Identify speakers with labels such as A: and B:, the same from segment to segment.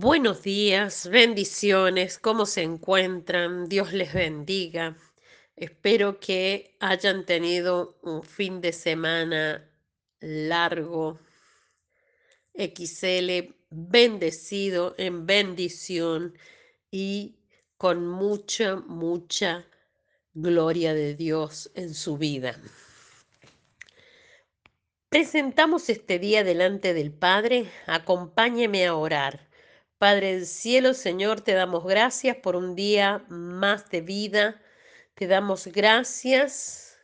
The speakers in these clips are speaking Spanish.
A: Buenos días, bendiciones, ¿cómo se encuentran? Dios les bendiga. Espero que hayan tenido un fin de semana largo, XL, bendecido en bendición y con mucha, mucha gloria de Dios en su vida. Presentamos este día delante del Padre, acompáñeme a orar. Padre del cielo, Señor, te damos gracias por un día más de vida. Te damos gracias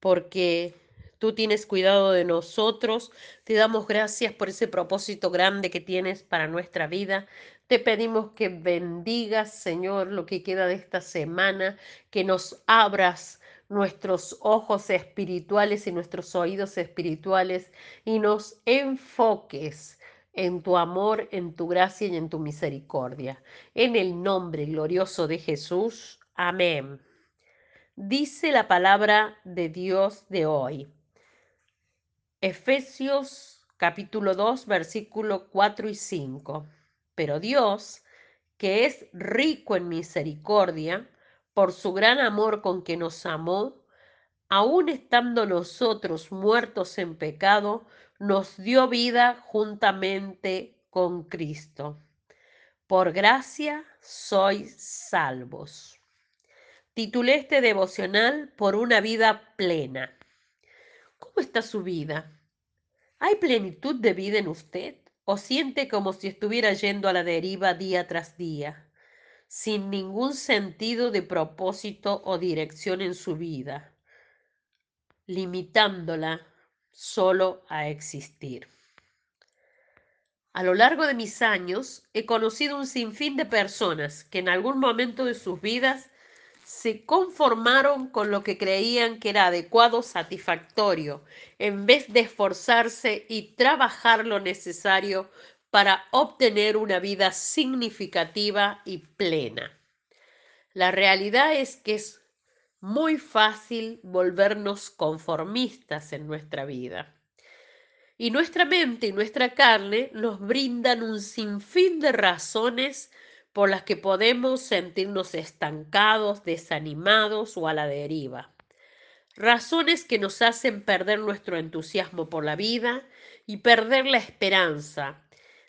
A: porque tú tienes cuidado de nosotros. Te damos gracias por ese propósito grande que tienes para nuestra vida. Te pedimos que bendigas, Señor, lo que queda de esta semana, que nos abras nuestros ojos espirituales y nuestros oídos espirituales y nos enfoques en tu amor, en tu gracia y en tu misericordia. En el nombre glorioso de Jesús. Amén. Dice la palabra de Dios de hoy. Efesios capítulo 2, versículo 4 y 5. Pero Dios, que es rico en misericordia, por su gran amor con que nos amó, aun estando nosotros muertos en pecado, nos dio vida juntamente con Cristo. Por gracia sois salvos. Titulé este devocional por una vida plena. ¿Cómo está su vida? ¿Hay plenitud de vida en usted? ¿O siente como si estuviera yendo a la deriva día tras día, sin ningún sentido de propósito o dirección en su vida, limitándola solo a existir. A lo largo de mis años he conocido un sinfín de personas que en algún momento de sus vidas se conformaron con lo que creían que era adecuado, satisfactorio, en vez de esforzarse y trabajar lo necesario para obtener una vida significativa y plena. La realidad es que es muy fácil volvernos conformistas en nuestra vida. Y nuestra mente y nuestra carne nos brindan un sinfín de razones por las que podemos sentirnos estancados, desanimados o a la deriva. Razones que nos hacen perder nuestro entusiasmo por la vida y perder la esperanza,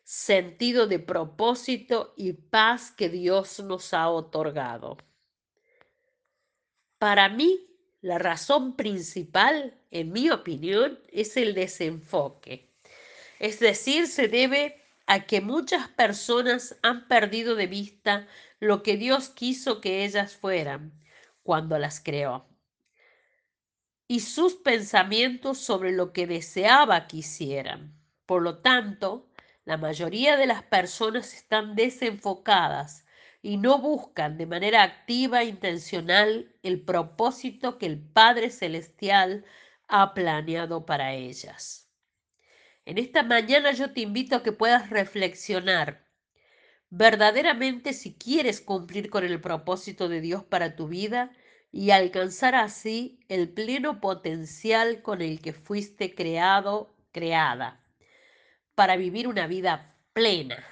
A: sentido de propósito y paz que Dios nos ha otorgado. Para mí, la razón principal, en mi opinión, es el desenfoque. Es decir, se debe a que muchas personas han perdido de vista lo que Dios quiso que ellas fueran cuando las creó y sus pensamientos sobre lo que deseaba que hicieran. Por lo tanto, la mayoría de las personas están desenfocadas y no buscan de manera activa e intencional el propósito que el Padre Celestial ha planeado para ellas. En esta mañana yo te invito a que puedas reflexionar verdaderamente si quieres cumplir con el propósito de Dios para tu vida y alcanzar así el pleno potencial con el que fuiste creado, creada, para vivir una vida plena.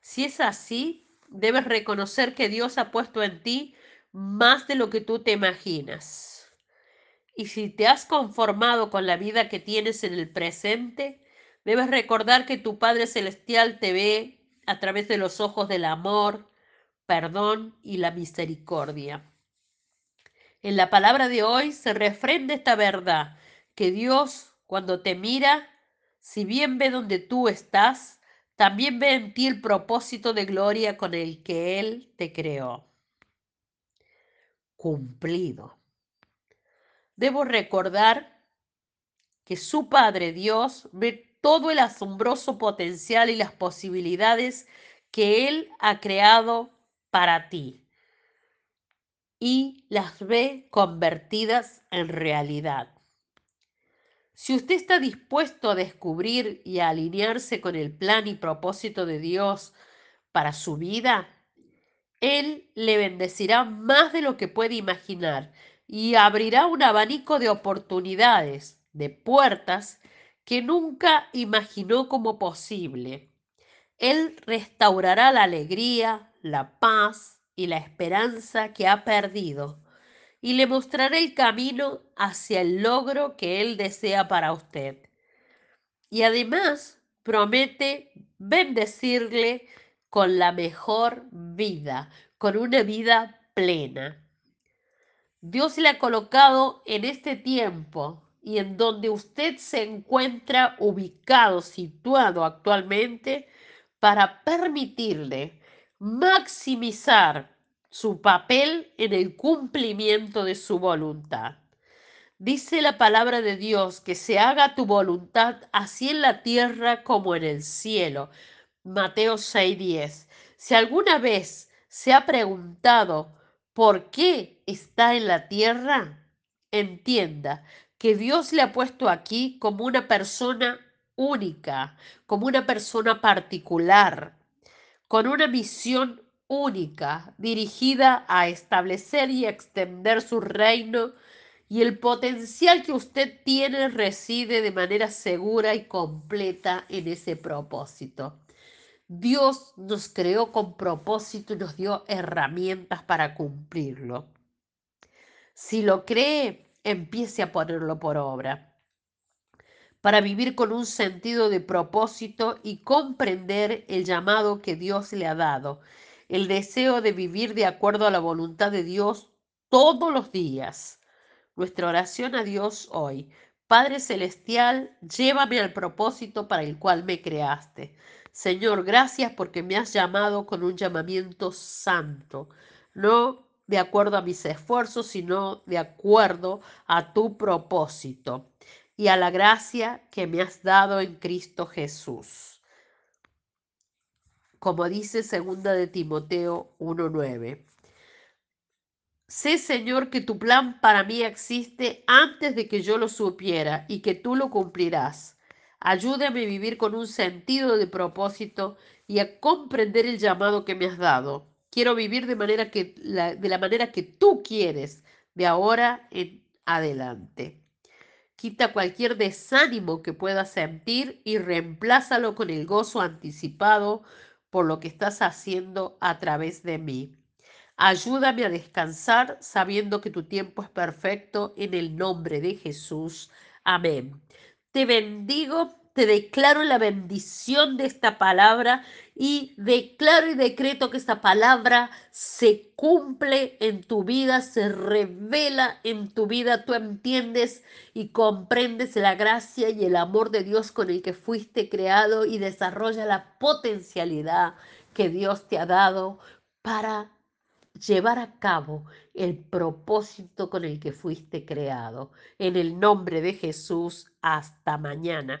A: Si es así, debes reconocer que Dios ha puesto en ti más de lo que tú te imaginas. Y si te has conformado con la vida que tienes en el presente, debes recordar que tu Padre Celestial te ve a través de los ojos del amor, perdón y la misericordia. En la palabra de hoy se refrenda esta verdad, que Dios cuando te mira, si bien ve donde tú estás, también ve en ti el propósito de gloria con el que Él te creó. Cumplido. Debo recordar que su Padre Dios ve todo el asombroso potencial y las posibilidades que Él ha creado para ti y las ve convertidas en realidad. Si usted está dispuesto a descubrir y a alinearse con el plan y propósito de Dios para su vida, Él le bendecirá más de lo que puede imaginar y abrirá un abanico de oportunidades, de puertas que nunca imaginó como posible. Él restaurará la alegría, la paz y la esperanza que ha perdido y le mostrará el camino hacia el logro que Él desea para usted. Y además promete bendecirle con la mejor vida, con una vida plena. Dios le ha colocado en este tiempo y en donde usted se encuentra ubicado, situado actualmente, para permitirle maximizar su papel en el cumplimiento de su voluntad. Dice la palabra de Dios que se haga tu voluntad así en la tierra como en el cielo. Mateo 6:10. Si alguna vez se ha preguntado por qué está en la tierra, entienda que Dios le ha puesto aquí como una persona única, como una persona particular, con una misión única dirigida a establecer y extender su reino y el potencial que usted tiene reside de manera segura y completa en ese propósito. Dios nos creó con propósito y nos dio herramientas para cumplirlo. Si lo cree, empiece a ponerlo por obra para vivir con un sentido de propósito y comprender el llamado que Dios le ha dado, el deseo de vivir de acuerdo a la voluntad de Dios todos los días. Nuestra oración a Dios hoy. Padre Celestial, llévame al propósito para el cual me creaste. Señor, gracias porque me has llamado con un llamamiento santo, no de acuerdo a mis esfuerzos, sino de acuerdo a tu propósito y a la gracia que me has dado en Cristo Jesús. Como dice segunda de Timoteo 1:9. Sé, Señor, que tu plan para mí existe antes de que yo lo supiera y que tú lo cumplirás. Ayúdame a vivir con un sentido de propósito y a comprender el llamado que me has dado. Quiero vivir de, manera que, de la manera que tú quieres, de ahora en adelante. Quita cualquier desánimo que puedas sentir y reemplázalo con el gozo anticipado por lo que estás haciendo a través de mí. Ayúdame a descansar sabiendo que tu tiempo es perfecto en el nombre de Jesús. Amén. Te bendigo te declaro la bendición de esta palabra y declaro y decreto que esta palabra se cumple en tu vida, se revela en tu vida. Tú entiendes y comprendes la gracia y el amor de Dios con el que fuiste creado y desarrolla la potencialidad que Dios te ha dado para llevar a cabo el propósito con el que fuiste creado. En el nombre de Jesús, hasta mañana.